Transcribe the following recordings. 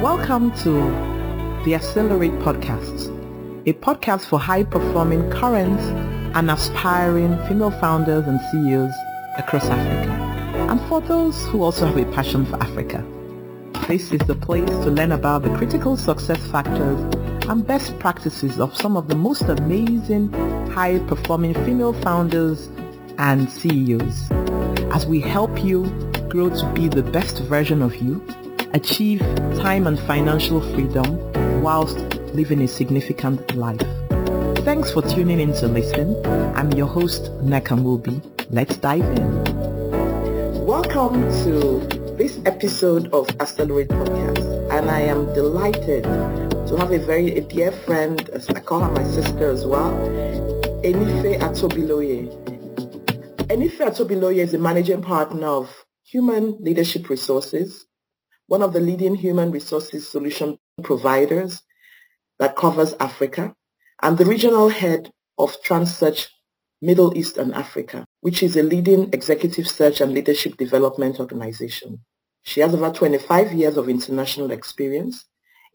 Welcome to the Accelerate Podcast, a podcast for high-performing current and aspiring female founders and CEOs across Africa, and for those who also have a passion for Africa. This is the place to learn about the critical success factors and best practices of some of the most amazing high-performing female founders and CEOs as we help you grow to be the best version of you, achieve time and financial freedom whilst living a significant life. Thanks for tuning in to listen. I'm your host, Nneka Nwuobi. Let's dive in. Welcome to this episode of Accelerate Podcast. And I am delighted to have a very a dear friend, I call her my sister as well, Enife Atobiloye. Enife Atobiloye is the managing partner of Human Leadership Resources, one of the leading human resources solution providers that covers Africa, and the regional head of TranSearch Middle East and Africa, which is a leading executive search and leadership development organization. She has over 25 years of international experience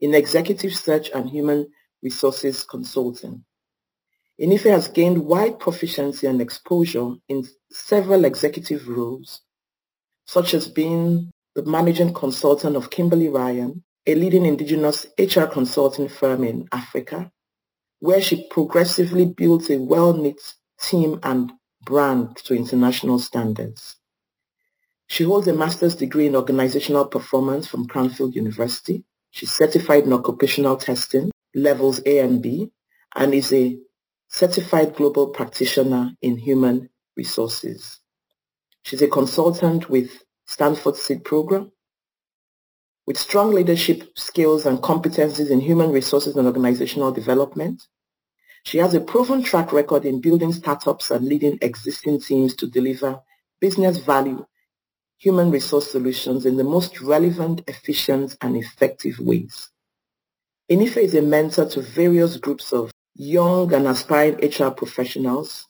in executive search and human resources consulting. Enife has gained wide proficiency and exposure in several executive roles such as being the managing consultant of Kimberly Ryan, a leading indigenous HR consulting firm in Africa, where she progressively built a well-knit team and brand to international standards. She holds a master's degree in organizational performance from Cranfield University. She's certified in occupational testing, levels A and B, and is a certified global practitioner in human resources. She's a consultant with Stanford Seed Program. With strong leadership skills and competencies in human resources and organizational development, she has a proven track record in building startups and leading existing teams to deliver business value, human resource solutions in the most relevant, efficient, and effective ways. Enife is a mentor to various groups of young and aspiring HR professionals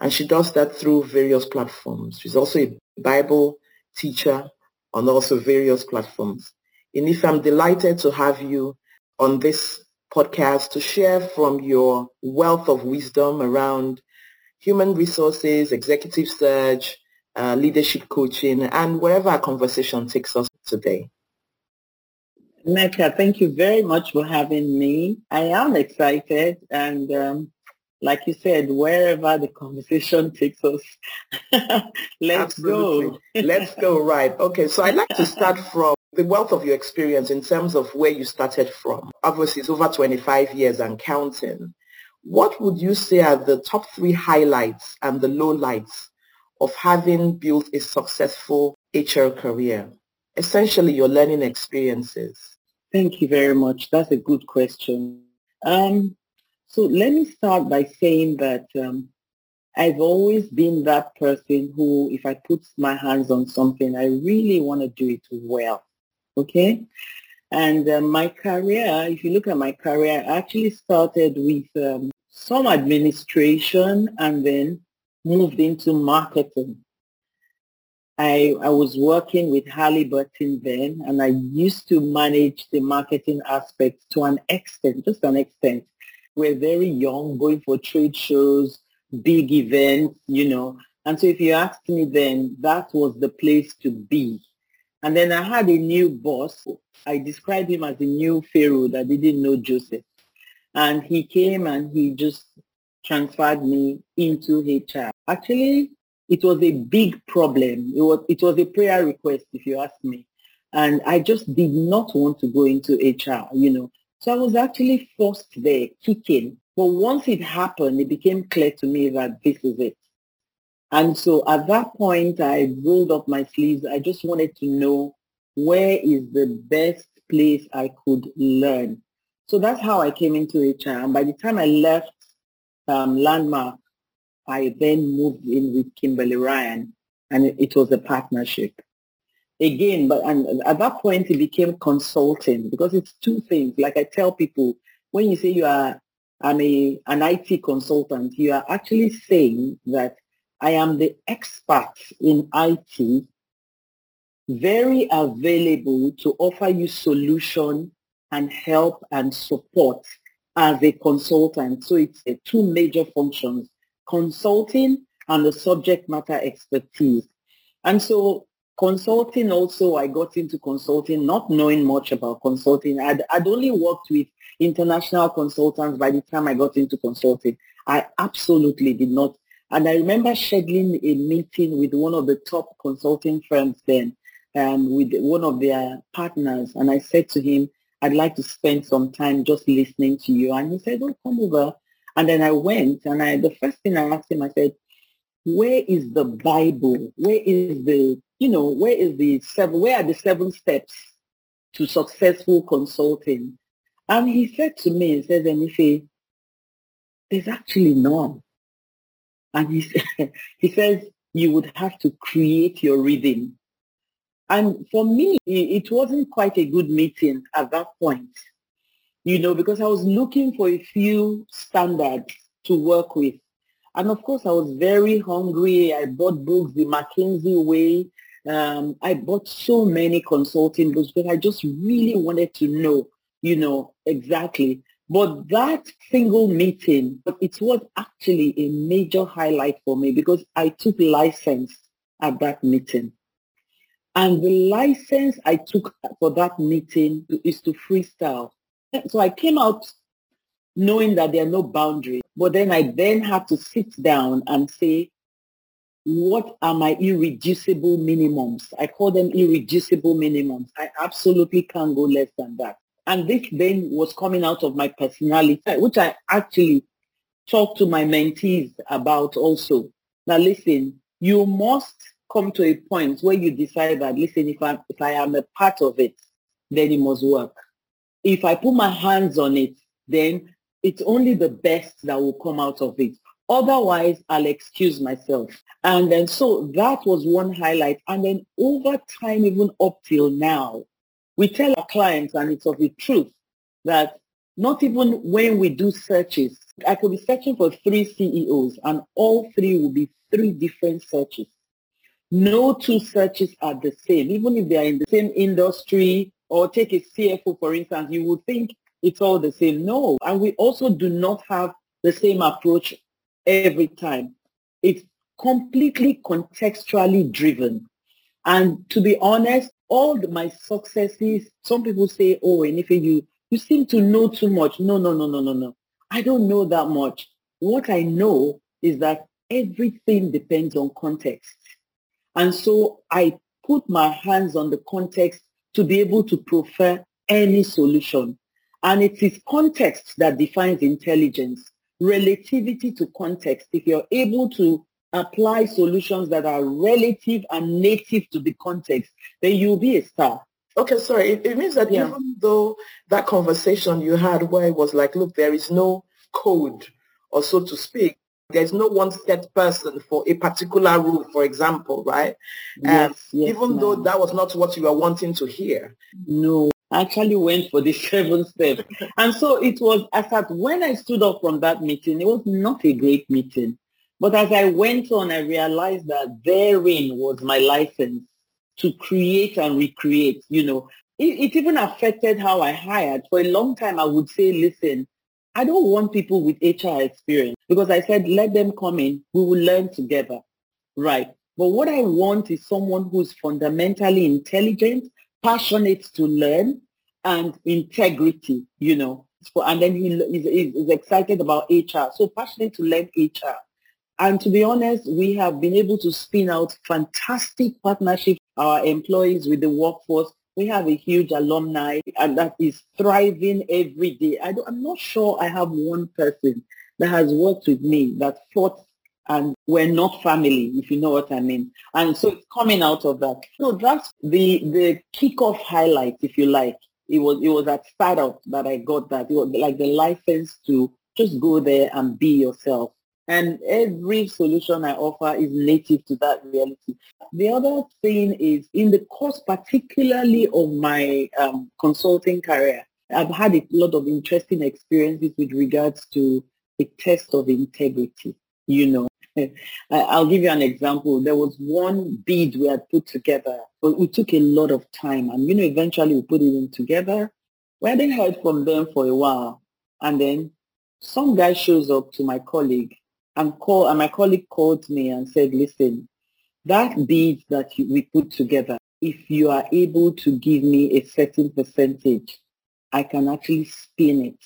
and she does that through various platforms. She's also a Bible teacher on also various platforms. Enife, I'm delighted to have you on this podcast to share from your wealth of wisdom around human resources, executive search, uh, leadership coaching, and wherever our conversation takes us today. Nneka, thank you very much for having me. I am excited and um, like you said, wherever the conversation takes us, let's Absolutely. go. let's go, right. Okay, so I'd like to start from the wealth of your experience in terms of where you started from. Obviously, it's over 25 years and counting. What would you say are the top three highlights and the lowlights of having built a successful HR career? Essentially, your learning experiences. Thank you very much. That's a good question. Um, so let me start by saying that um, I've always been that person who, if I put my hands on something, I really want to do it well. Okay? And uh, my career, if you look at my career, I actually started with um, some administration and then moved into marketing. I, I was working with Halliburton then, and I used to manage the marketing aspect to an extent, just an extent we're very young, going for trade shows, big events, you know. And so if you asked me then, that was the place to be. And then I had a new boss. I described him as a new Pharaoh that didn't know Joseph. And he came and he just transferred me into HR. Actually, it was a big problem. It was, it was a prayer request, if you ask me. And I just did not want to go into HR, you know. So I was actually forced there, kicking. But once it happened, it became clear to me that this is it. And so at that point, I rolled up my sleeves. I just wanted to know where is the best place I could learn. So that's how I came into HR. And by the time I left um, Landmark, I then moved in with Kimberly Ryan, and it, it was a partnership again, but and at that point it became consulting because it's two things. Like I tell people, when you say you are I'm a an IT consultant, you are actually saying that I am the expert in IT very available to offer you solution and help and support as a consultant. So it's two major functions, consulting and the subject matter expertise. And so consulting also, I got into consulting not knowing much about consulting. I'd, I'd only worked with international consultants by the time I got into consulting. I absolutely did not. And I remember scheduling a meeting with one of the top consulting firms then, um, with one of their partners. And I said to him, I'd like to spend some time just listening to you. And he said, oh, come over. And then I went and I, the first thing I asked him, I said, where is the Bible? Where is the, you know, where is the seven, where are the seven steps to successful consulting? And he said to me, he says, Enife, there's actually none. And he, said, he says, you would have to create your reading. And for me, it wasn't quite a good meeting at that point, you know, because I was looking for a few standards to work with. And of course, I was very hungry. I bought books the McKinsey way. Um, I bought so many consulting books but I just really wanted to know, you know, exactly. But that single meeting, it was actually a major highlight for me because I took license at that meeting. And the license I took for that meeting is to freestyle. So I came out knowing that there are no boundaries. But then I then had to sit down and say, what are my irreducible minimums? I call them irreducible minimums. I absolutely can't go less than that. And this then was coming out of my personality, which I actually talked to my mentees about also. Now listen, you must come to a point where you decide that, listen, if I, if I am a part of it, then it must work. If I put my hands on it, then it's only the best that will come out of it. Otherwise, I'll excuse myself. And then so that was one highlight. And then over time, even up till now, we tell our clients, and it's of the truth, that not even when we do searches, I could be searching for three CEOs and all three will be three different searches. No two searches are the same. Even if they are in the same industry or take a CFO, for instance, you would think it's all the same. No. And we also do not have the same approach every time. It's completely contextually driven. And to be honest, all the, my successes, some people say, oh, Enife, you, you seem to know too much. No, no, no, no, no, no. I don't know that much. What I know is that everything depends on context. And so I put my hands on the context to be able to prefer any solution. And it is context that defines intelligence, relativity to context. If you're able to apply solutions that are relative and native to the context, then you'll be a star. Okay, sorry. It, it means that yeah. even though that conversation you had where it was like, look, there is no code or so to speak, there's no one set person for a particular rule, for example, right? Yes, yes, even though that was not what you were wanting to hear. No, I actually went for the seven steps. and so it was as that when I stood up from that meeting, it was not a great meeting. But as I went on, I realized that therein was my license to create and recreate, you know. It, it even affected how I hired. For a long time, I would say, listen, I don't want people with HR experience because I said, let them come in. We will learn together. Right. But what I want is someone who's fundamentally intelligent, passionate to learn, and integrity, you know. And then he is, is excited about HR. So passionate to learn HR. And to be honest, we have been able to spin out fantastic partnerships, our employees with the workforce we have a huge alumni and that is thriving every day. I am not sure I have one person that has worked with me that thought and we're not family, if you know what I mean. And so it's coming out of that. So that's the the kickoff highlight, if you like. It was it was at startup that I got that. It was like the license to just go there and be yourself. And every solution I offer is native to that reality. The other thing is in the course, particularly of my um, consulting career, I've had a lot of interesting experiences with regards to the test of integrity, you know. I'll give you an example. There was one bid we had put together, but it took a lot of time. And, you know, eventually we put it in together. We hadn't heard from them for a while. And then some guy shows up to my colleague and call, and my colleague called me and said, listen, that bid that you, we put together, if you are able to give me a certain percentage, I can actually spin it,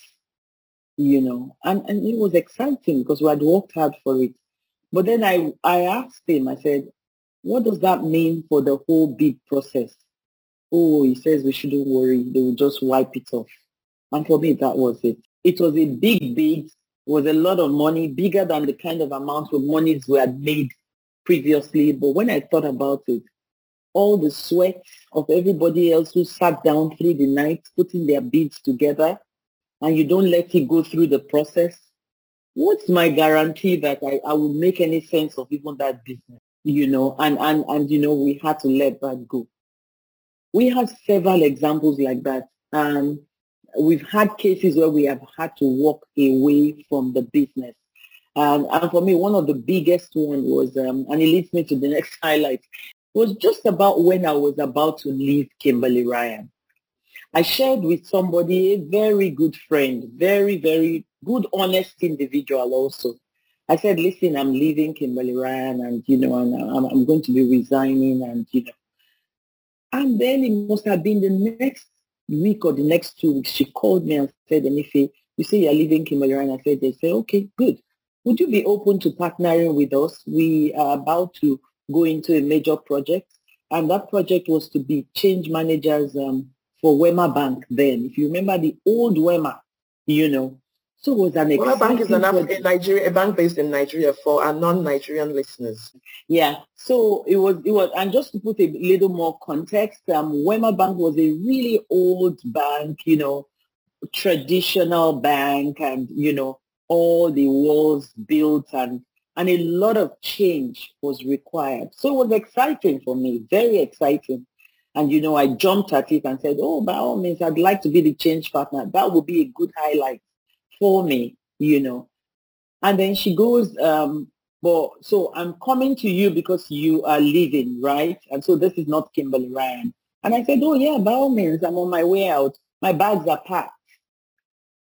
you know. And, and it was exciting because we had worked hard for it. But then I, I asked him, I said, what does that mean for the whole bid process? Oh, he says we shouldn't worry. They will just wipe it off. And for me, that was it. It was a big bid, It was a lot of money, bigger than the kind of amount of monies we had made previously. But when I thought about it, all the sweat of everybody else who sat down through the night putting their bids together and you don't let it go through the process, what's my guarantee that I, I will make any sense of even that business? You know, and, and, and, you know, we had to let that go. We have several examples like that. Um, we've had cases where we have had to walk away from the business. Um, and for me, one of the biggest one was, um, and it leads me to the next highlight, was just about when I was about to leave Kimberly Ryan. I shared with somebody, a very good friend, very, very good, honest individual also. I said, listen, I'm leaving Kimberly Ryan and, you know, and I'm, I'm going to be resigning and, you know. And then it must have been the next week or the next two weeks, she called me and said, Enife, you say you're leaving Kimberly Ryan. I said, they say, okay, good. Would you be open to partnering with us? We are about to go into a major project. And that project was to be change managers um, for Wema Bank then. If you remember the old Wema, you know. So it was an Wema Bank is an Af- Nigeria, a bank based in Nigeria for our non-Nigerian listeners. Yeah. So it was, it was, and just to put a little more context, um, Wema Bank was a really old bank, you know, traditional bank and, you know, all the walls built and and a lot of change was required. So it was exciting for me, very exciting. And, you know, I jumped at it and said, oh, by all means, I'd like to be the change partner. That would be a good highlight for me, you know. And then she goes, um, but so I'm coming to you because you are leaving, right? And so this is not Kimberly Ryan. And I said, oh, yeah, by all means, I'm on my way out. My bags are packed.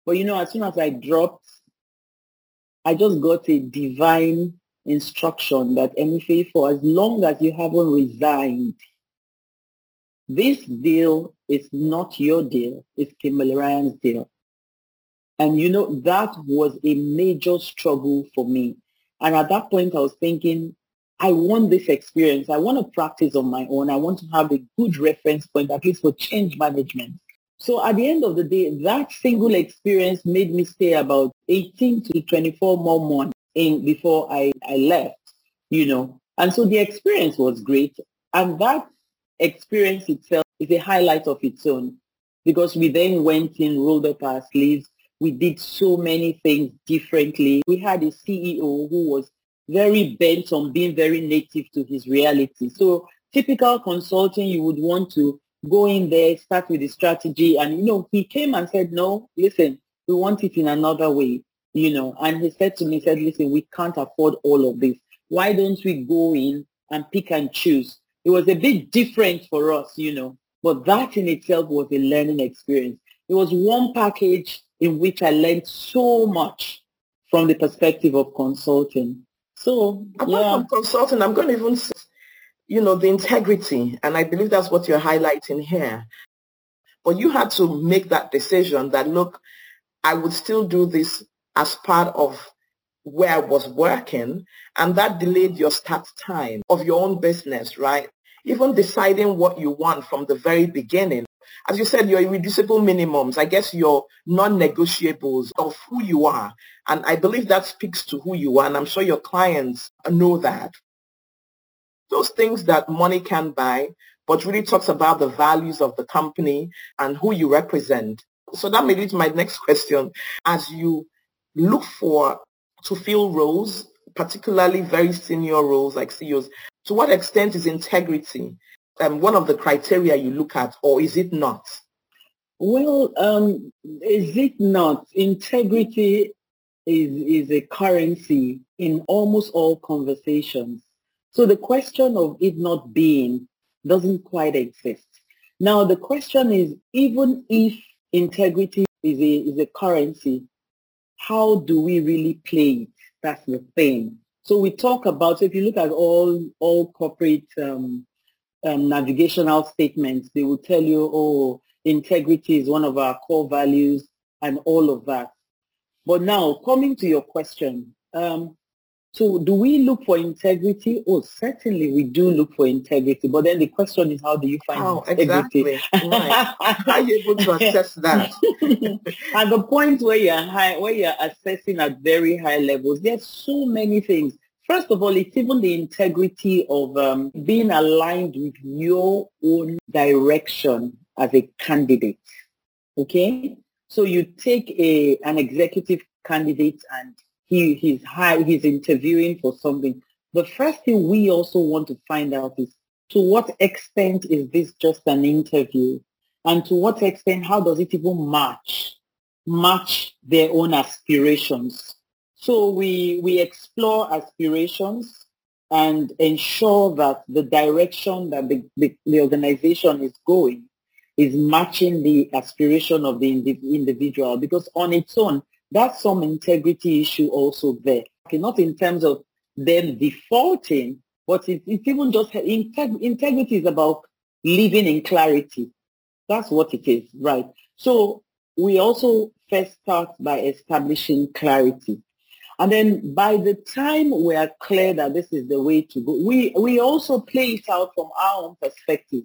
But, you know, as soon as I dropped I just got a divine instruction that Enife, for as long as you haven't resigned, this deal is not your deal, it's Kimberly Ryan's deal. And you know, that was a major struggle for me. And at that point, I was thinking, I want this experience. I want to practice on my own. I want to have a good reference point, at least for change management. So at the end of the day, that single experience made me stay about 18 to 24 more months in before I, I left, you know. And so the experience was great. And that experience itself is a highlight of its own because we then went in, rolled up our sleeves. We did so many things differently. We had a CEO who was very bent on being very native to his reality. So typical consulting, you would want to go in there, start with the strategy. And, you know, he came and said, no, listen, we want it in another way, you know. And he said to me, he said, listen, we can't afford all of this. Why don't we go in and pick and choose? It was a bit different for us, you know, but that in itself was a learning experience. It was one package in which I learned so much from the perspective of consulting. So, apart yeah. from consulting, I'm going to even you know, the integrity. And I believe that's what you're highlighting here. But you had to make that decision that, look, I would still do this as part of where I was working. And that delayed your start time of your own business, right? Even deciding what you want from the very beginning. As you said, your irreducible minimums, I guess your non-negotiables of who you are. And I believe that speaks to who you are. And I'm sure your clients know that those things that money can buy, but really talks about the values of the company and who you represent. So that may lead to my next question. As you look for to fill roles, particularly very senior roles like CEOs, to what extent is integrity um, one of the criteria you look at, or is it not? Well, um, is it not? Integrity is, is a currency in almost all conversations. So the question of it not being doesn't quite exist. Now the question is, even if integrity is a, is a currency, how do we really play it? That's the thing. So we talk about, if you look at all, all corporate um, um, navigational statements, they will tell you, oh, integrity is one of our core values and all of that. But now, coming to your question, um, so do we look for integrity? Oh, certainly we do look for integrity. But then the question is, how do you find oh, integrity? Exactly. Right. how are you able to assess that? at the point where you're high, where you're assessing at very high levels, there's so many things. First of all, it's even the integrity of um, being aligned with your own direction as a candidate. Okay? So you take a an executive candidate and he he's high, he's interviewing for something. The first thing we also want to find out is to what extent is this just an interview? And to what extent, how does it even match, match their own aspirations? So we, we explore aspirations and ensure that the direction that the, the, the organization is going is matching the aspiration of the individual because on its own, that's some integrity issue also there. Okay, not in terms of them defaulting, but it, it's even just integ- integrity is about living in clarity. That's what it is, right? So we also first start by establishing clarity. And then by the time we are clear that this is the way to go, we, we also play it out from our own perspective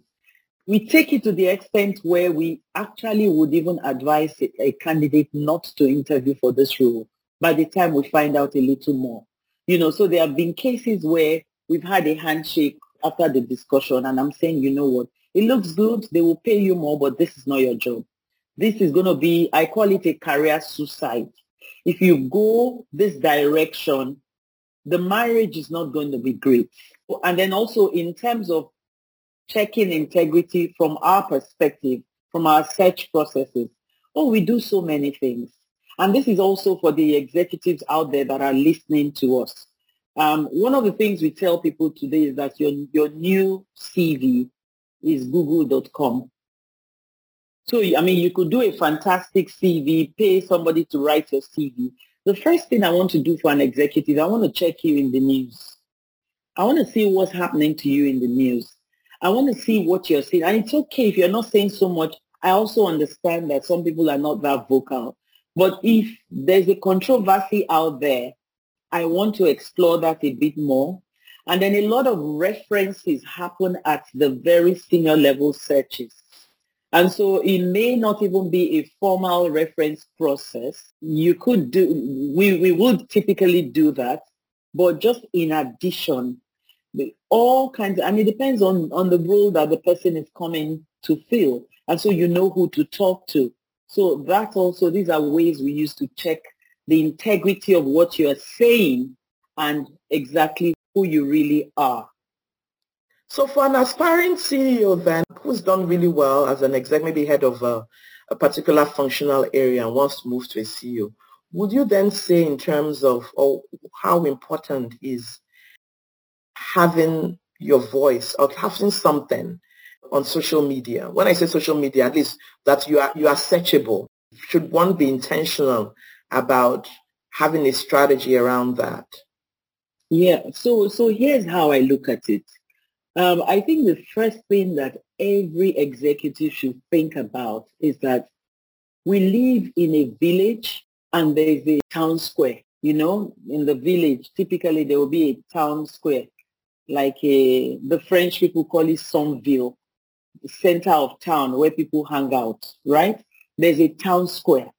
we take it to the extent where we actually would even advise a, a, candidate not to interview for this role by the time we find out a little more. You know, so there have been cases where we've had a handshake after the discussion and I'm saying, you know what, it looks good, they will pay you more, but this is not your job. This is going to be, I call it a career suicide. If you go this direction, the marriage is not going to be great. And then also in terms of checking integrity from our perspective, from our search processes. Oh, we do so many things. And this is also for the executives out there that are listening to us. Um, one of the things we tell people today is that your, your new CV is google.com. So, I mean, you could do a fantastic CV, pay somebody to write your CV. The first thing I want to do for an executive, I want to check you in the news. I want to see what's happening to you in the news. I want to see what you're saying. And it's okay if you're not saying so much. I also understand that some people are not that vocal. But if there's a controversy out there, I want to explore that a bit more. And then a lot of references happen at the very senior level searches. And so it may not even be a formal reference process. You could do, we, we would typically do that. But just in addition, all kinds and it depends on, on the role that the person is coming to fill. And so you know who to talk to. So that also, these are ways we use to check the integrity of what you're saying and exactly who you really are. So for an aspiring CEO then, done really well as an exec, maybe head of a, a particular functional area and wants to move to a CEO, would you then say in terms of oh, how important is having your voice or having something on social media. When I say social media, at least that you are you are searchable. Should one be intentional about having a strategy around that? Yeah. So so here's how I look at it. Um, I think the first thing that every executive should think about is that we live in a village and there's a town square. You know, in the village, typically there will be a town square like a, the French people call it the center of town where people hang out, right? There's a town square.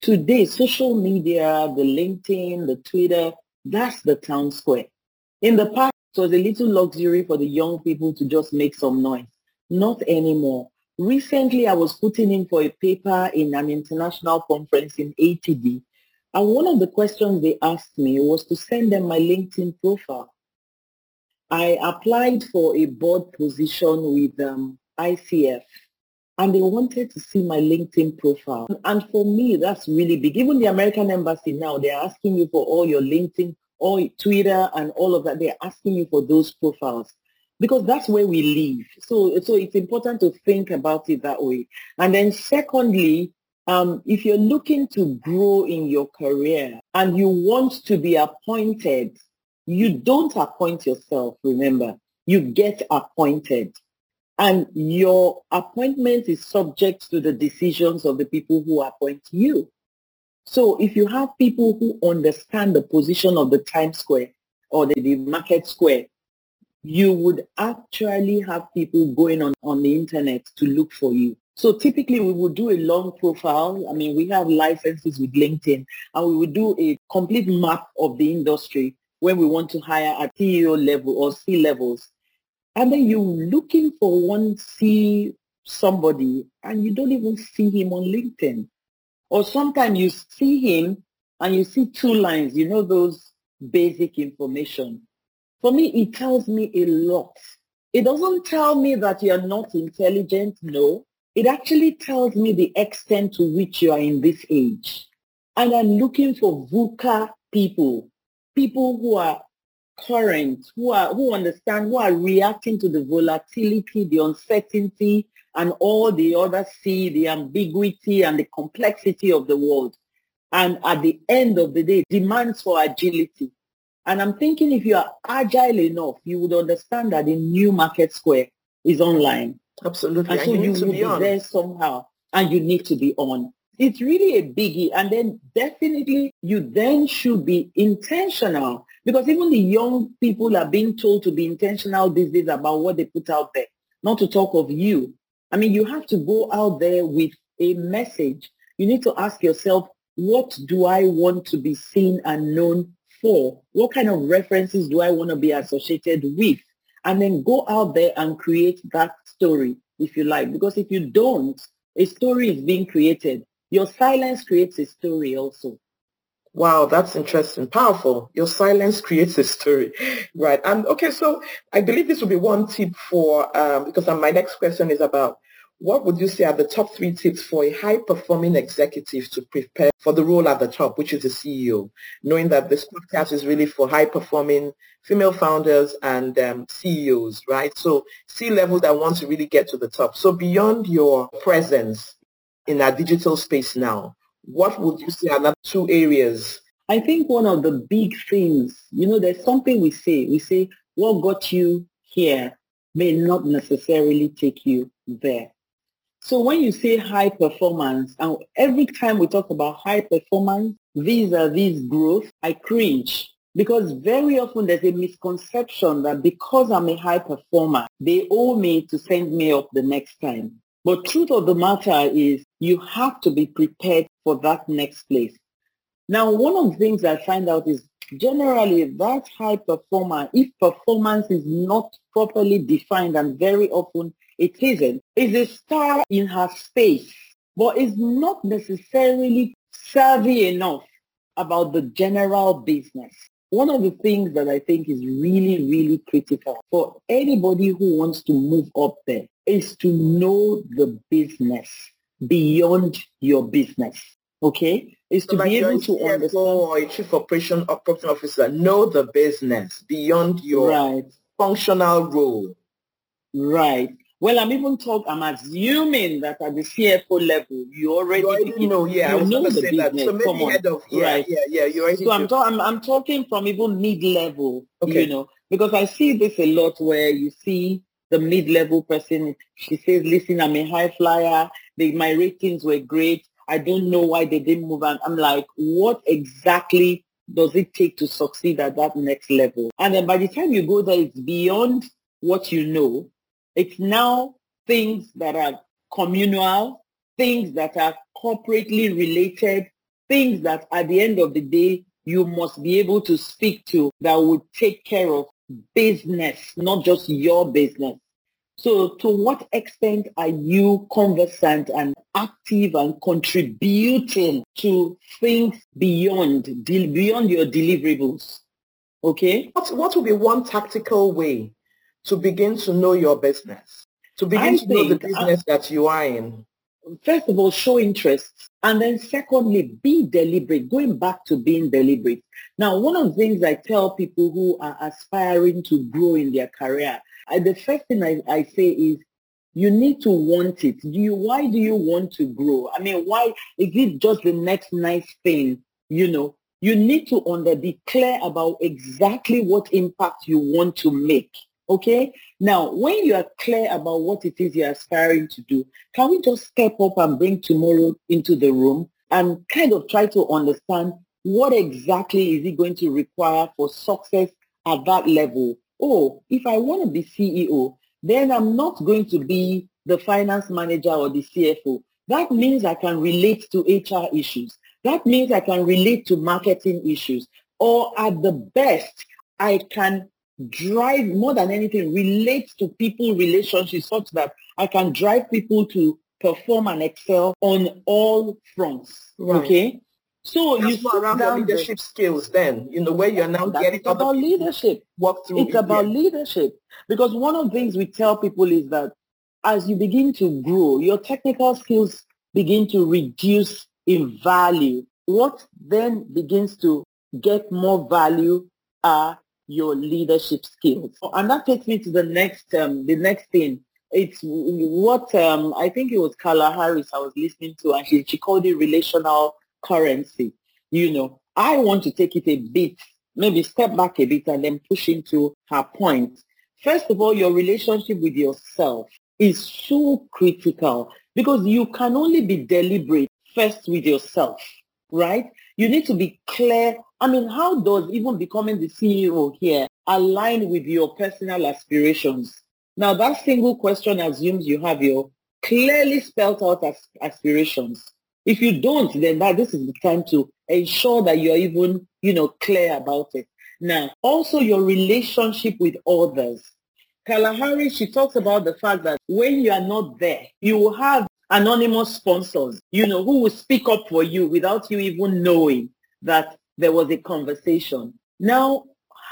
Today, social media, the LinkedIn, the Twitter, that's the town square. In the past, it was a little luxury for the young people to just make some noise. Not anymore. Recently, I was putting in for a paper in an international conference in ATD. And one of the questions they asked me was to send them my LinkedIn profile. I applied for a board position with um, ICF. and they wanted to see my LinkedIn profile. And for me, that's really big. Even the American embassy now, they're asking you for all your LinkedIn, all Twitter and all of that. They're asking you for those profiles because that's where we live. So, so it's important to think about it that way. And then secondly, um, if you're looking to grow in your career and you want to be appointed, you don't appoint yourself, remember. You get appointed. And your appointment is subject to the decisions of the people who appoint you. So if you have people who understand the position of the Times Square or the, the market square, you would actually have people going on, on the internet to look for you. So typically we would do a long profile. I mean, we have licenses with LinkedIn and we would do a complete map of the industry when we want to hire at CEO level or C levels. And then you're looking for one C somebody and you don't even see him on LinkedIn. Or sometimes you see him and you see two lines, you know, those basic information. For me, it tells me a lot. It doesn't tell me that you're not intelligent. No, it actually tells me the extent to which you are in this age. And I'm looking for VUCA people, people who are current, who are who understand, who are reacting to the volatility, the uncertainty, and all the other see the ambiguity and the complexity of the world. And at the end of the day, demands for agility. And I'm thinking if you are agile enough, you would understand that the new market square is online. Absolutely. And, so you, you will be there somehow and you need to be on. It's really a biggie. And then definitely you then should be intentional because even the young people are being told to be intentional these days about what they put out there, not to talk of you. I mean, you have to go out there with a message. You need to ask yourself, what do I want to be seen and known for? What kind of references do I want to be associated with? and then go out there and create that story, if you like. Because if you don't, a story is being created. Your silence creates a story also. Wow, that's interesting. Powerful. Your silence creates a story. Right. And okay, so I believe this will be one tip for, um, because my next question is about what would you say are the top three tips for a high-performing executive to prepare for the role at the top, which is the CEO, knowing that this podcast is really for high-performing female founders and um, CEOs, right? So C-level that want to really get to the top. So beyond your presence in our digital space now, what would you say are the two areas? I think one of the big things, you know, there's something we say. We say, what got you here may not necessarily take you there. So when you say high performance, and every time we talk about high performance these are these growth, I cringe because very often there's a misconception that because I'm a high performer, they owe me to send me up the next time. But truth of the matter is you have to be prepared for that next place. Now, one of the things I find out is generally that high performer, if performance is not properly defined and very often it isn't, is a star in her space, but is not necessarily savvy enough about the general business. One of the things that I think is really, really critical for anybody who wants to move up there is to know the business beyond your business. Okay? Is so to be able to understand. Or a chief operation operating officer, know the business beyond your right. functional role. Right. Well, I'm even talking, I'm assuming that at the CFO level, you already, you already know, yeah, you know the business. That. So Come head of, yeah, right. yeah, yeah, you already So I'm, ta- I'm, I'm talking from even mid-level, okay. you know, because I see this a lot where you see the mid-level person, she says, listen, I'm a high flyer. They, my ratings were great. I don't know why they didn't move. And I'm like, what exactly does it take to succeed at that next level? And then by the time you go there, it's beyond what you know it's now things that are communal, things that are corporately related, things that at the end of the day, you must be able to speak to that will take care of business, not just your business. So to what extent are you conversant and active and contributing to things beyond, beyond your deliverables? Okay? What, what would be one tactical way to begin to know your business? To begin I to know the uh, business that you are in. First of all, show interest. And then secondly, be deliberate, going back to being deliberate. Now, one of the things I tell people who are aspiring to grow in their career, I, the first thing I, I say is you need to want it. Do you, why do you want to grow? I mean, why is it just the next nice thing? You know, you need to under be clear about exactly what impact you want to make. Okay. Now, when you are clear about what it is you're aspiring to do, can we just step up and bring tomorrow into the room and kind of try to understand what exactly is it going to require for success at that level? Oh, if I want to be CEO, then I'm not going to be the finance manager or the CFO. That means I can relate to HR issues. That means I can relate to marketing issues. Or at the best, I can drive more than anything, relates to people relationships such that I can drive people to perform and excel on all fronts. Right. Okay. So That's you around the leadership the, skills then, in the way you're now getting it's about leadership. Walk through it's about leadership. Because one of the things we tell people is that as you begin to grow, your technical skills begin to reduce in value. What then begins to get more value are your leadership skills. And that takes me to the next um, the next thing. It's what um, I think it was Carla Harris I was listening to, and she, she called it relational currency. You know, I want to take it a bit, maybe step back a bit and then push into her point. First of all, your relationship with yourself is so critical because you can only be deliberate first with yourself, right? You need to be clear. I mean, how does even becoming the CEO here align with your personal aspirations? Now, that single question assumes you have your clearly spelled out as aspirations. If you don't, then that this is the time to ensure that you're even, you know, clear about it. Now, also your relationship with others. Carla Harris, she talks about the fact that when you are not there, you will have anonymous sponsors, you know, who will speak up for you without you even knowing that there was a conversation. Now,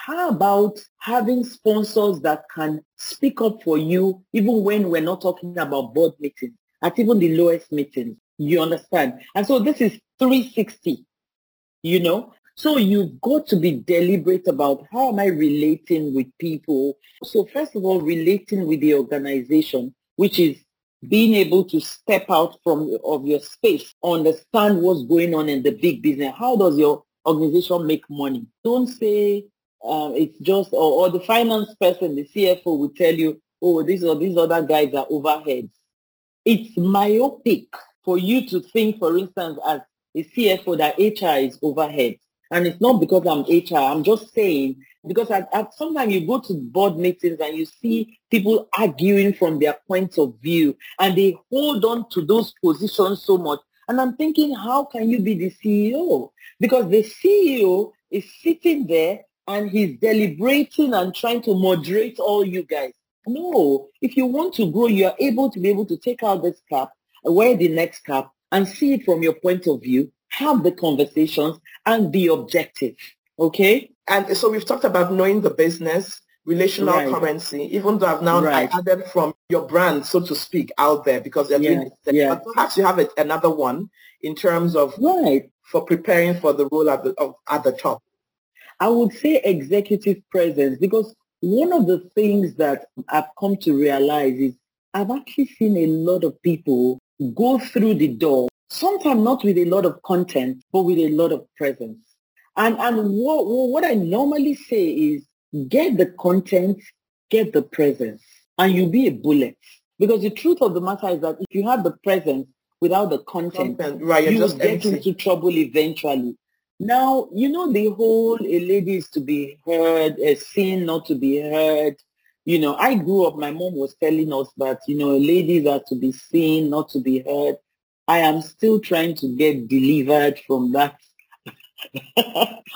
how about having sponsors that can speak up for you even when we're not talking about board meetings, at even the lowest meetings? You understand? And so this is 360, you know? So you've got to be deliberate about how am I relating with people. So first of all, relating with the organization, which is being able to step out from of your space, understand what's going on in the big business. How does your organization make money? Don't say uh, it's just or, or, the finance person, the CFO will tell you, oh, these or these other guys are overheads. It's myopic for you to think, for instance, as a CFO that HR is overhead. And it's not because I'm HR. I'm just saying because at, at sometimes you go to board meetings and you see people arguing from their points of view and they hold on to those positions so much. And I'm thinking, how can you be the CEO? Because the CEO is sitting there and he's deliberating and trying to moderate all you guys. No, if you want to grow, you are able to be able to take out this cap, wear the next cap, and see it from your point of view, have the conversations, and be objective. Okay? And so we've talked about knowing the business, relational right. currency, even though I've now right. added from your brand, so to speak, out there because they're yes. doing this. Yes. But perhaps you have it, another one in terms of right. for preparing for the role at the, of, at the top. I would say executive presence because one of the things that I've come to realize is I've actually seen a lot of people go through the door, sometimes not with a lot of content, but with a lot of presence. And, and what, what I normally say is get the content, get the presence, and you'll be a bullet. Because the truth of the matter is that if you have the presence without the content, content right, you will get empty. into trouble eventually. Now, you know, the whole a lady is to be heard, a sin not to be heard. You know, I grew up, my mom was telling us that, you know, ladies are to be seen, not to be heard. I am still trying to get delivered from that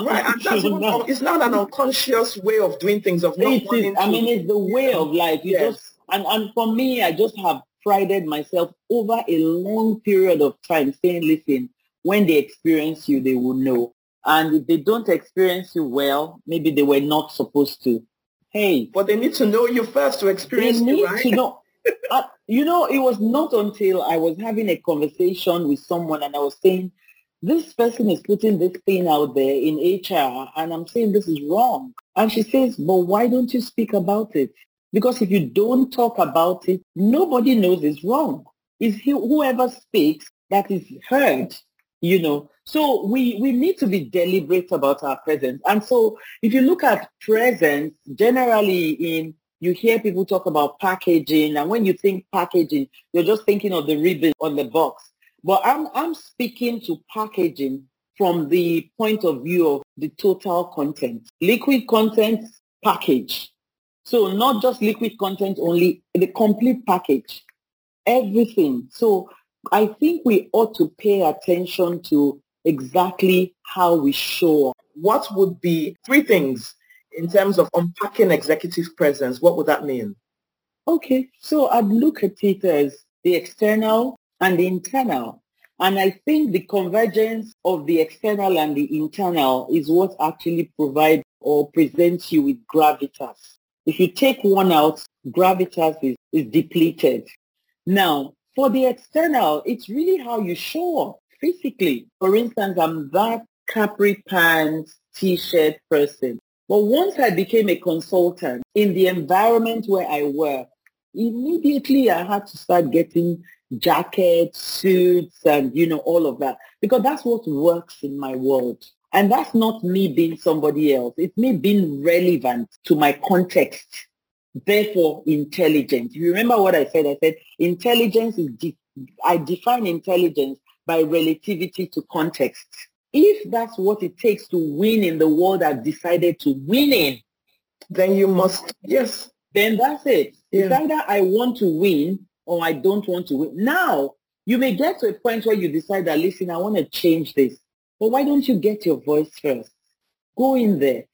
right, and that's not, it's not an unconscious way of doing things. Of not it is, I mean, it's the way of life. You yes. just and and for me, I just have prided myself over a long period of time, saying, "Listen, when they experience you, they will know, and if they don't experience you well, maybe they were not supposed to." Hey, but they need to know you first to experience they need you, right? to know. uh, you know, it was not until I was having a conversation with someone and I was saying, this person is putting this thing out there in HR and I'm saying this is wrong. And she says, but why don't you speak about it? Because if you don't talk about it, nobody knows it's wrong. It's whoever speaks that is heard, you know. So we, we need to be deliberate about our presence. And so if you look at presence, generally in you hear people talk about packaging and when you think packaging, you're just thinking of the ribbon on the box. But I'm, I'm speaking to packaging from the point of view of the total content. Liquid content package. So not just liquid content only, the complete package, everything. So I think we ought to pay attention to exactly how we show up. What would be three things in terms of unpacking executive presence? What would that mean? Okay, so I'd look at it as the external and the internal. And I think the convergence of the external and the internal is what actually provides or presents you with gravitas. If you take one out, gravitas is, is depleted. Now, for the external, it's really how you show up physically. For instance, I'm that capri pants, t-shirt person. But once I became a consultant in the environment where I work, immediately I had to start getting jackets, suits, and, you know, all of that, because that's what works in my world. And that's not me being somebody else. It's me being relevant to my context. Therefore, intelligent. You remember what I said? I said intelligence is, de- I define intelligence by relativity to context. If that's what it takes to win in the world I've decided to win in, then you must, yes. Then that's it. Yeah. It's either I want to win or I don't want to win. Now, you may get to a point where you decide that, listen, I want to change this. But why don't you get your voice first? Go in there,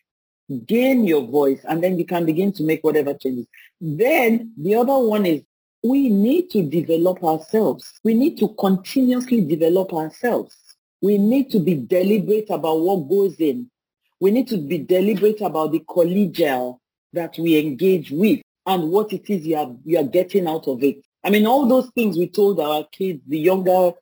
gain your voice, and then you can begin to make whatever changes. Then the other one is we need to develop ourselves. We need to continuously develop ourselves. We need to be deliberate about what goes in. We need to be deliberate about the collegial that we engage with and what it is you are, you are getting out of it. I mean, all those things we told our kids, the younger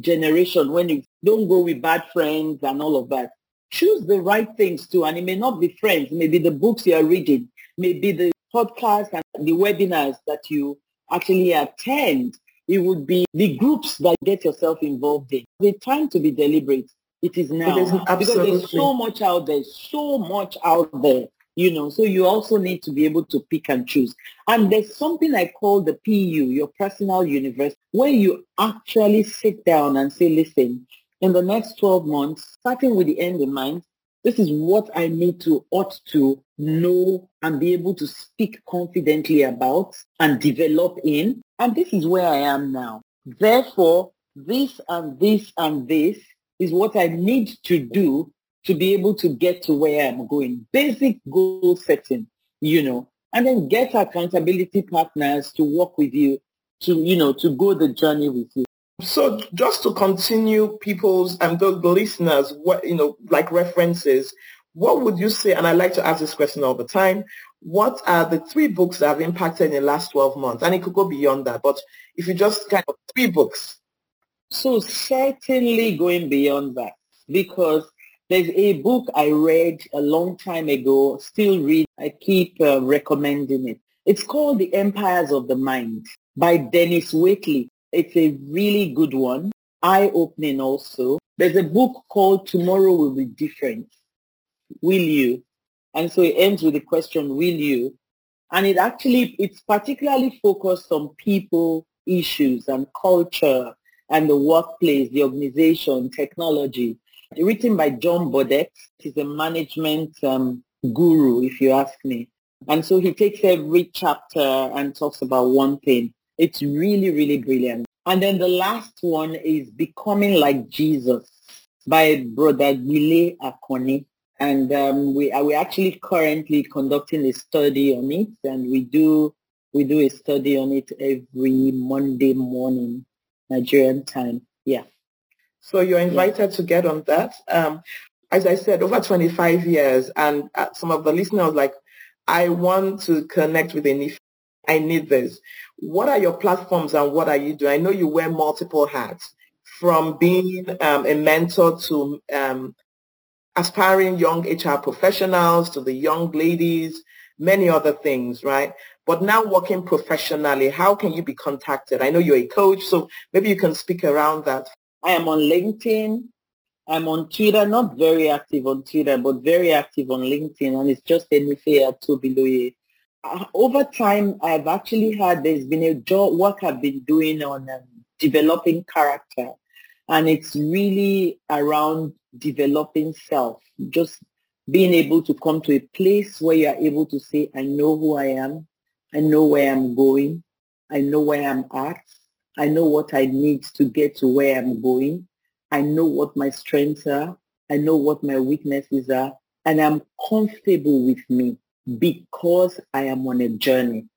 generation when you don't go with bad friends and all of that. Choose the right things too. And it may not be friends, maybe the books you are reading, maybe the podcasts and the webinars that you actually attend. It would be the groups that get yourself involved in. The time to be deliberate. It is now. It is because there's so much out there, so much out there you know, so you also need to be able to pick and choose. And there's something I call the PU, your personal universe, where you actually sit down and say, listen, in the next 12 months, starting with the end in mind, this is what I need to, ought to know and be able to speak confidently about and develop in. And this is where I am now. Therefore, this and this and this is what I need to do to be able to get to where I'm going. Basic goal setting, you know, and then get accountability partners to work with you to, you know, to go the journey with you. So just to continue people's and the, the listeners, what, you know, like references, what would you say, and I like to ask this question all the time, what are the three books that have impacted in the last 12 months? And it could go beyond that, but if you just kind of three books. So certainly going beyond that, because there's a book I read a long time ago, still read. I keep uh, recommending it. It's called The Empires of the Mind by Denis Waitley. It's a really good one, eye-opening also. There's a book called Tomorrow Will Be Different. Will you? And so it ends with the question, will you? And it actually, it's particularly focused on people issues and culture and the workplace, the organization, technology written by John Burdett. He's a management um, guru, if you ask me. And so he takes every chapter and talks about one thing. It's really, really brilliant. And then the last one is Becoming Like Jesus by Brother Gbile Akanni. And um, we are we actually currently conducting a study on it, and we do we do a study on it every Monday morning, Nigerian time. Yeah. So you're invited to get on that. Um, as I said, over 25 years, and uh, some of the listeners like, I want to connect with Enife. I need this. What are your platforms and what are you doing? I know you wear multiple hats from being um, a mentor to um, aspiring young HR professionals to the young ladies, many other things, right? But now working professionally, how can you be contacted? I know you're a coach, so maybe you can speak around that. I am on LinkedIn. I'm on Twitter, not very active on Twitter, but very active on LinkedIn, and it's just Enife Atobiloye. Uh, over time, I've actually had, there's been a job work I've been doing on um, developing character, and it's really around developing self, just being able to come to a place where you are able to say, I know who I am, I know where I'm going, I know where I'm at, I know what I need to get to where I'm going, I know what my strengths are, I know what my weaknesses are, and I'm comfortable with me because I am on a journey.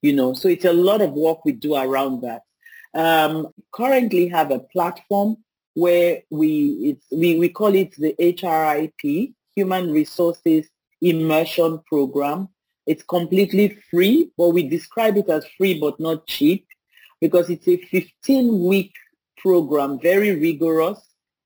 You know, so it's a lot of work we do around that. Um, currently have a platform where we we, we call it the HRIP, Human Resources Immersion Program. It's completely free, but we describe it as free but not cheap because it's a 15-week program, very rigorous.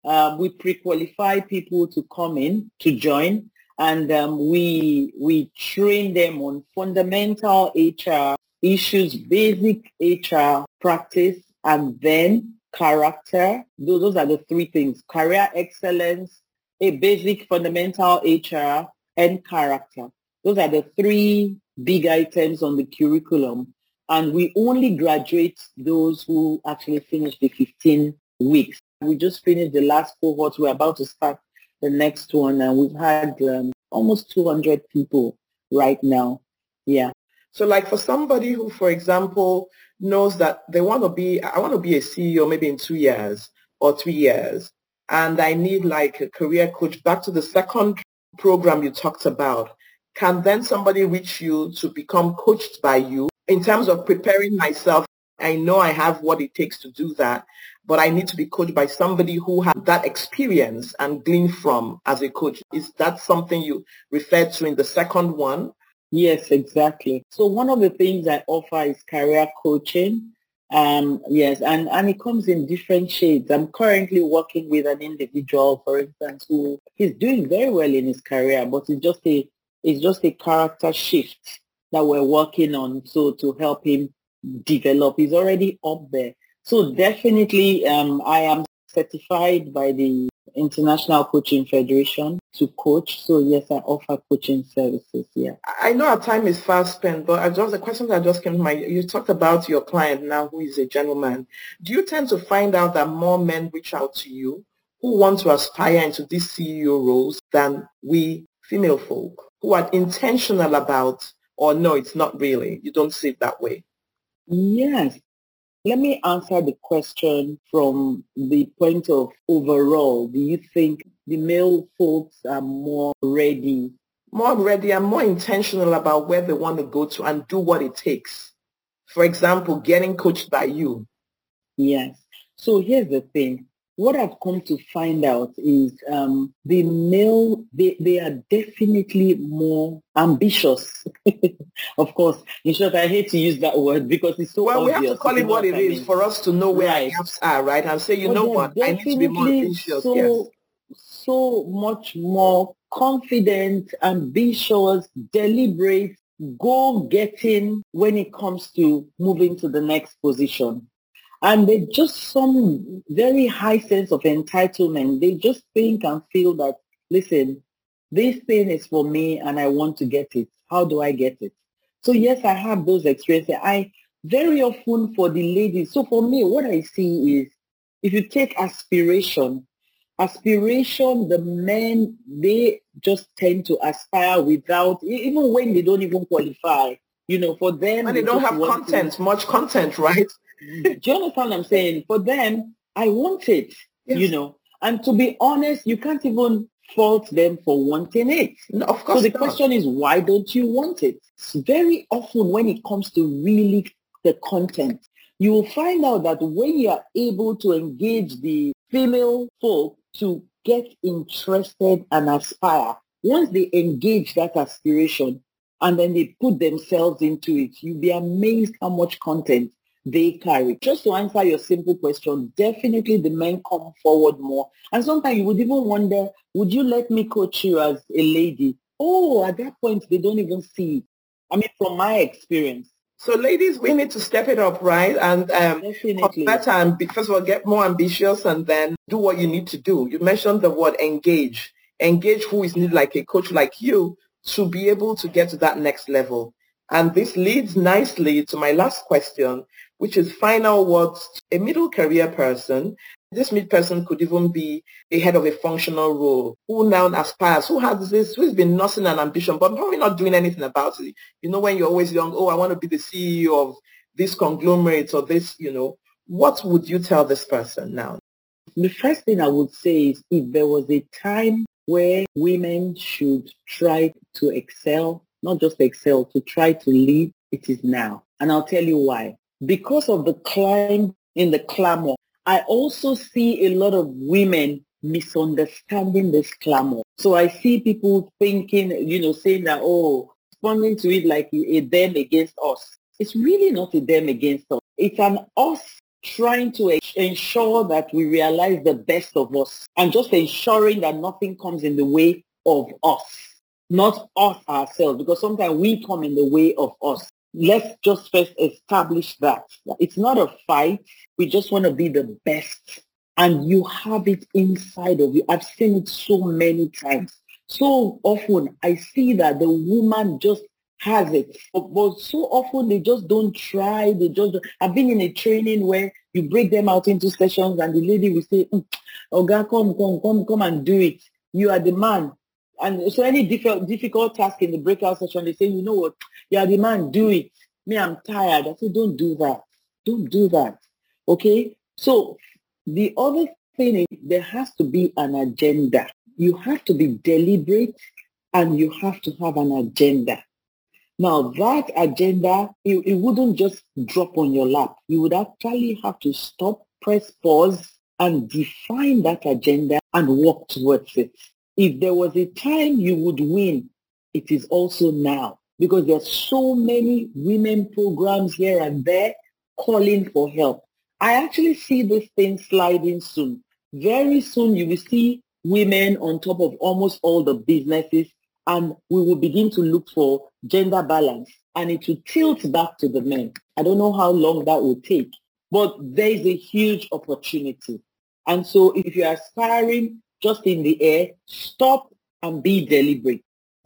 Um, we pre-qualify people to come in, to join, and um, we, we train them on fundamental HR issues, basic HR practice, and then character. Those, those are the three things, career excellence, a basic fundamental HR, and character. Those are the three big items on the curriculum. And we only graduate those who actually finish the 15 weeks. We just finished the last cohort. We're about to start the next one. And we've had um, almost 200 people right now. Yeah. So like for somebody who, for example, knows that they want to be, I want to be a CEO maybe in two years or three years, and I need like a career coach. Back to the second program you talked about, can then somebody reach you to become coached by you in terms of preparing myself? I know I have what it takes to do that, but I need to be coached by somebody who has that experience and glean from as a coach. Is that something you referred to in the second one? Yes, exactly. So one of the things I offer is career coaching. Um, yes, and, and it comes in different shades. I'm currently working with an individual, for instance, who is doing very well in his career, but it's just a it's just a character shift that we're working on. So to help him develop, he's already up there. So definitely, um, I am certified by the International Coaching Federation to coach. So yes, I offer coaching services. Yeah. I know our time is fast spent, but I just the question that just came to mind. You talked about your client now, who is a gentleman. Do you tend to find out that more men reach out to you who want to aspire into these CEO roles than we female folk who are intentional about, or no, it's not really. You don't see it that way. Yes, let me answer the question from the point of overall. Do you think the male folks are more ready? More ready and more intentional about where they want to go to and do what it takes. For example, getting coached by you. Yes. So here's the thing what I've come to find out is um, the male, they, they are definitely more ambitious. of course, in short, I hate to use that word because it's so Well, obvious, we have to call it what it is mean. for us to know where right. our gaps are, right? And say, you know what, I need to be more ambitious. So, yes. so much more confident, ambitious, deliberate, go-getting when it comes to moving to the next position. And they just some very high sense of entitlement. They just think and feel that, listen, this thing is for me and I want to get it. How do I get it? So yes, I have those experiences. I very often for the ladies. So for me, what I see is if you take aspiration, aspiration, the men, they just tend to aspire without, even when they don't even qualify. You know, for them. And they, they don't have content, to, much content, right? Do you understand what I'm saying? For them, I want it, yes. you know. And to be honest, you can't even fault them for wanting it. No, of course. So the not. question is, why don't you want it? Very often when it comes to really the content, you will find out that when you are able to engage the female folk to get interested and aspire, once they engage that aspiration, and then they put themselves into it. You'll be amazed how much content they carry. Just to answer your simple question, definitely the men come forward more. And sometimes you would even wonder, would you let me coach you as a lady? Oh, at that point, they don't even see it. I mean, from my experience. So ladies, we need to step it up, right? And um, Definitely. better and first of all, get more ambitious and then do what you need to do. You mentioned the word engage. Engage who is needed like a coach like you to be able to get to that next level. And this leads nicely to my last question, which is final words. A middle career person, this mid person could even be the head of a functional role, who now aspires, who has this, who's been nursing an ambition, but probably not doing anything about it. You know, when you're always young, oh, I want to be the CEO of this conglomerate or this, you know, what would you tell this person now? The first thing I would say is if there was a time where women should try to excel, not just excel, to try to lead, it is now. And I'll tell you why. Because of the climb in the clamor, I also see a lot of women misunderstanding this clamor. So I see people thinking, you know, saying that, oh, responding to it like a them against us. It's really not a them against us. It's an us trying to ensure that we realize the best of us and just ensuring that nothing comes in the way of us, not us ourselves, because sometimes we come in the way of us. Let's just first establish that. It's not a fight. We just want to be the best. And you have it inside of you. I've seen it so many times. So often I see that the woman just has it. But so often they just don't try. They just, I've been in a training where you break them out into sessions and the lady will say, mm, Oga, come, come, come, come and do it. You are the man. And so any difficult, difficult task in the breakout session, they say, you know what, are the man, do it. Me, I'm tired. I say, don't do that. Don't do that. Okay? So the other thing is there has to be an agenda. You have to be deliberate and you have to have an agenda. Now that agenda, it, it wouldn't just drop on your lap. You would actually have to stop, press pause, and define that agenda and work towards it. If there was a time you would win, it is also now because there's so many women programs here and there calling for help. I actually see this thing sliding soon. Very soon you will see women on top of almost all the businesses and we will begin to look for gender balance and it will tilt back to the men. I don't know how long that will take, but there is a huge opportunity. And so if you're aspiring just in the air, stop and be deliberate.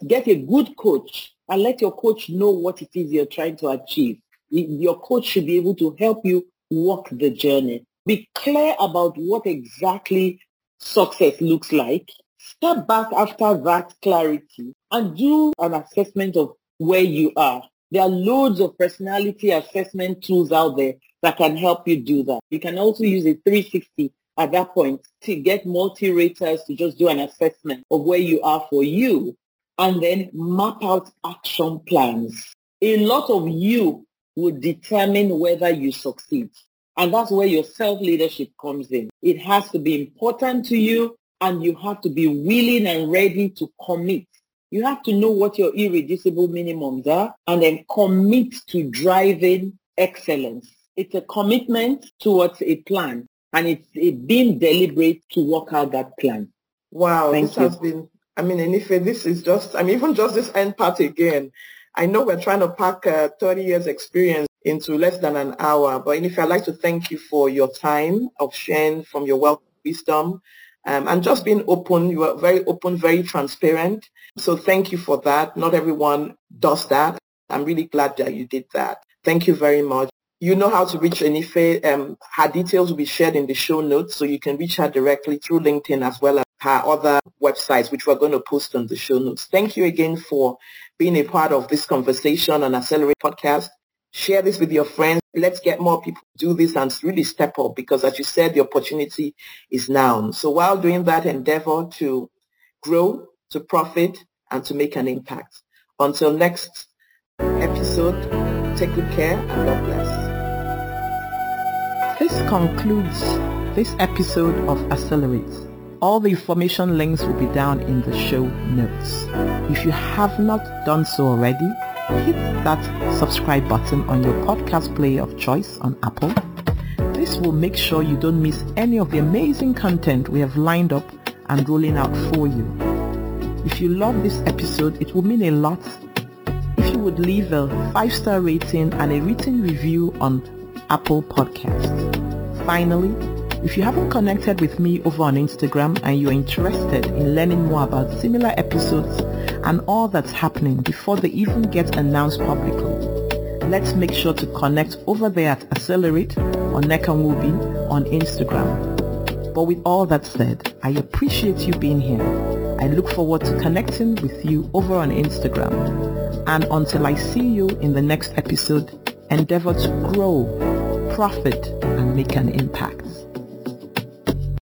Get a good coach and let your coach know what it is you're trying to achieve. Your coach should be able to help you walk the journey. Be clear about what exactly success looks like step back after that clarity and do an assessment of where you are. There are loads of personality assessment tools out there that can help you do that. You can also use a 360 at that point to get multi-raters to just do an assessment of where you are for you and then map out action plans. A lot of you would determine whether you succeed. And that's where your self-leadership comes in. It has to be important to you and you have to be willing and ready to commit. You have to know what your irreducible minimums are and then commit to driving excellence. It's a commitment towards a plan and it's a being deliberate to work out that plan. Wow, Thank this you. has been, I mean, Enife, this is just, I mean, even just this end part again. I know we're trying to pack uh, 30 years experience into less than an hour, but Enife, I'd like to thank you for your time of sharing from your wealth of wisdom um, and just being open. You are very open, very transparent. So thank you for that. Not everyone does that. I'm really glad that you did that. Thank you very much. You know how to reach Enife. Um, her details will be shared in the show notes, so you can reach her directly through LinkedIn as well as her other websites, which we're going to post on the show notes. Thank you again for being a part of this conversation on Accelerate Podcast. Share this with your friends. Let's get more people to do this and really step up because as you said, the opportunity is now. So while doing that endeavor to grow, to profit, and to make an impact. Until next episode, take good care and God bless. This concludes this episode of Accelerate. All the information links will be down in the show notes. If you have not done so already, hit that subscribe button on your podcast player of choice on Apple. This will make sure you don't miss any of the amazing content we have lined up and rolling out for you. If you love this episode, it will mean a lot if you would leave a 5-star rating and a written review on Apple Podcasts. Finally, if you haven't connected with me over on Instagram and you're interested in learning more about similar episodes and all that's happening before they even get announced publicly, let's make sure to connect over there at Accelerate or Nekanwobi on Instagram. But with all that said, I appreciate you being here. I look forward to connecting with you over on Instagram. And until I see you in the next episode, endeavor to grow, profit, and make an impact.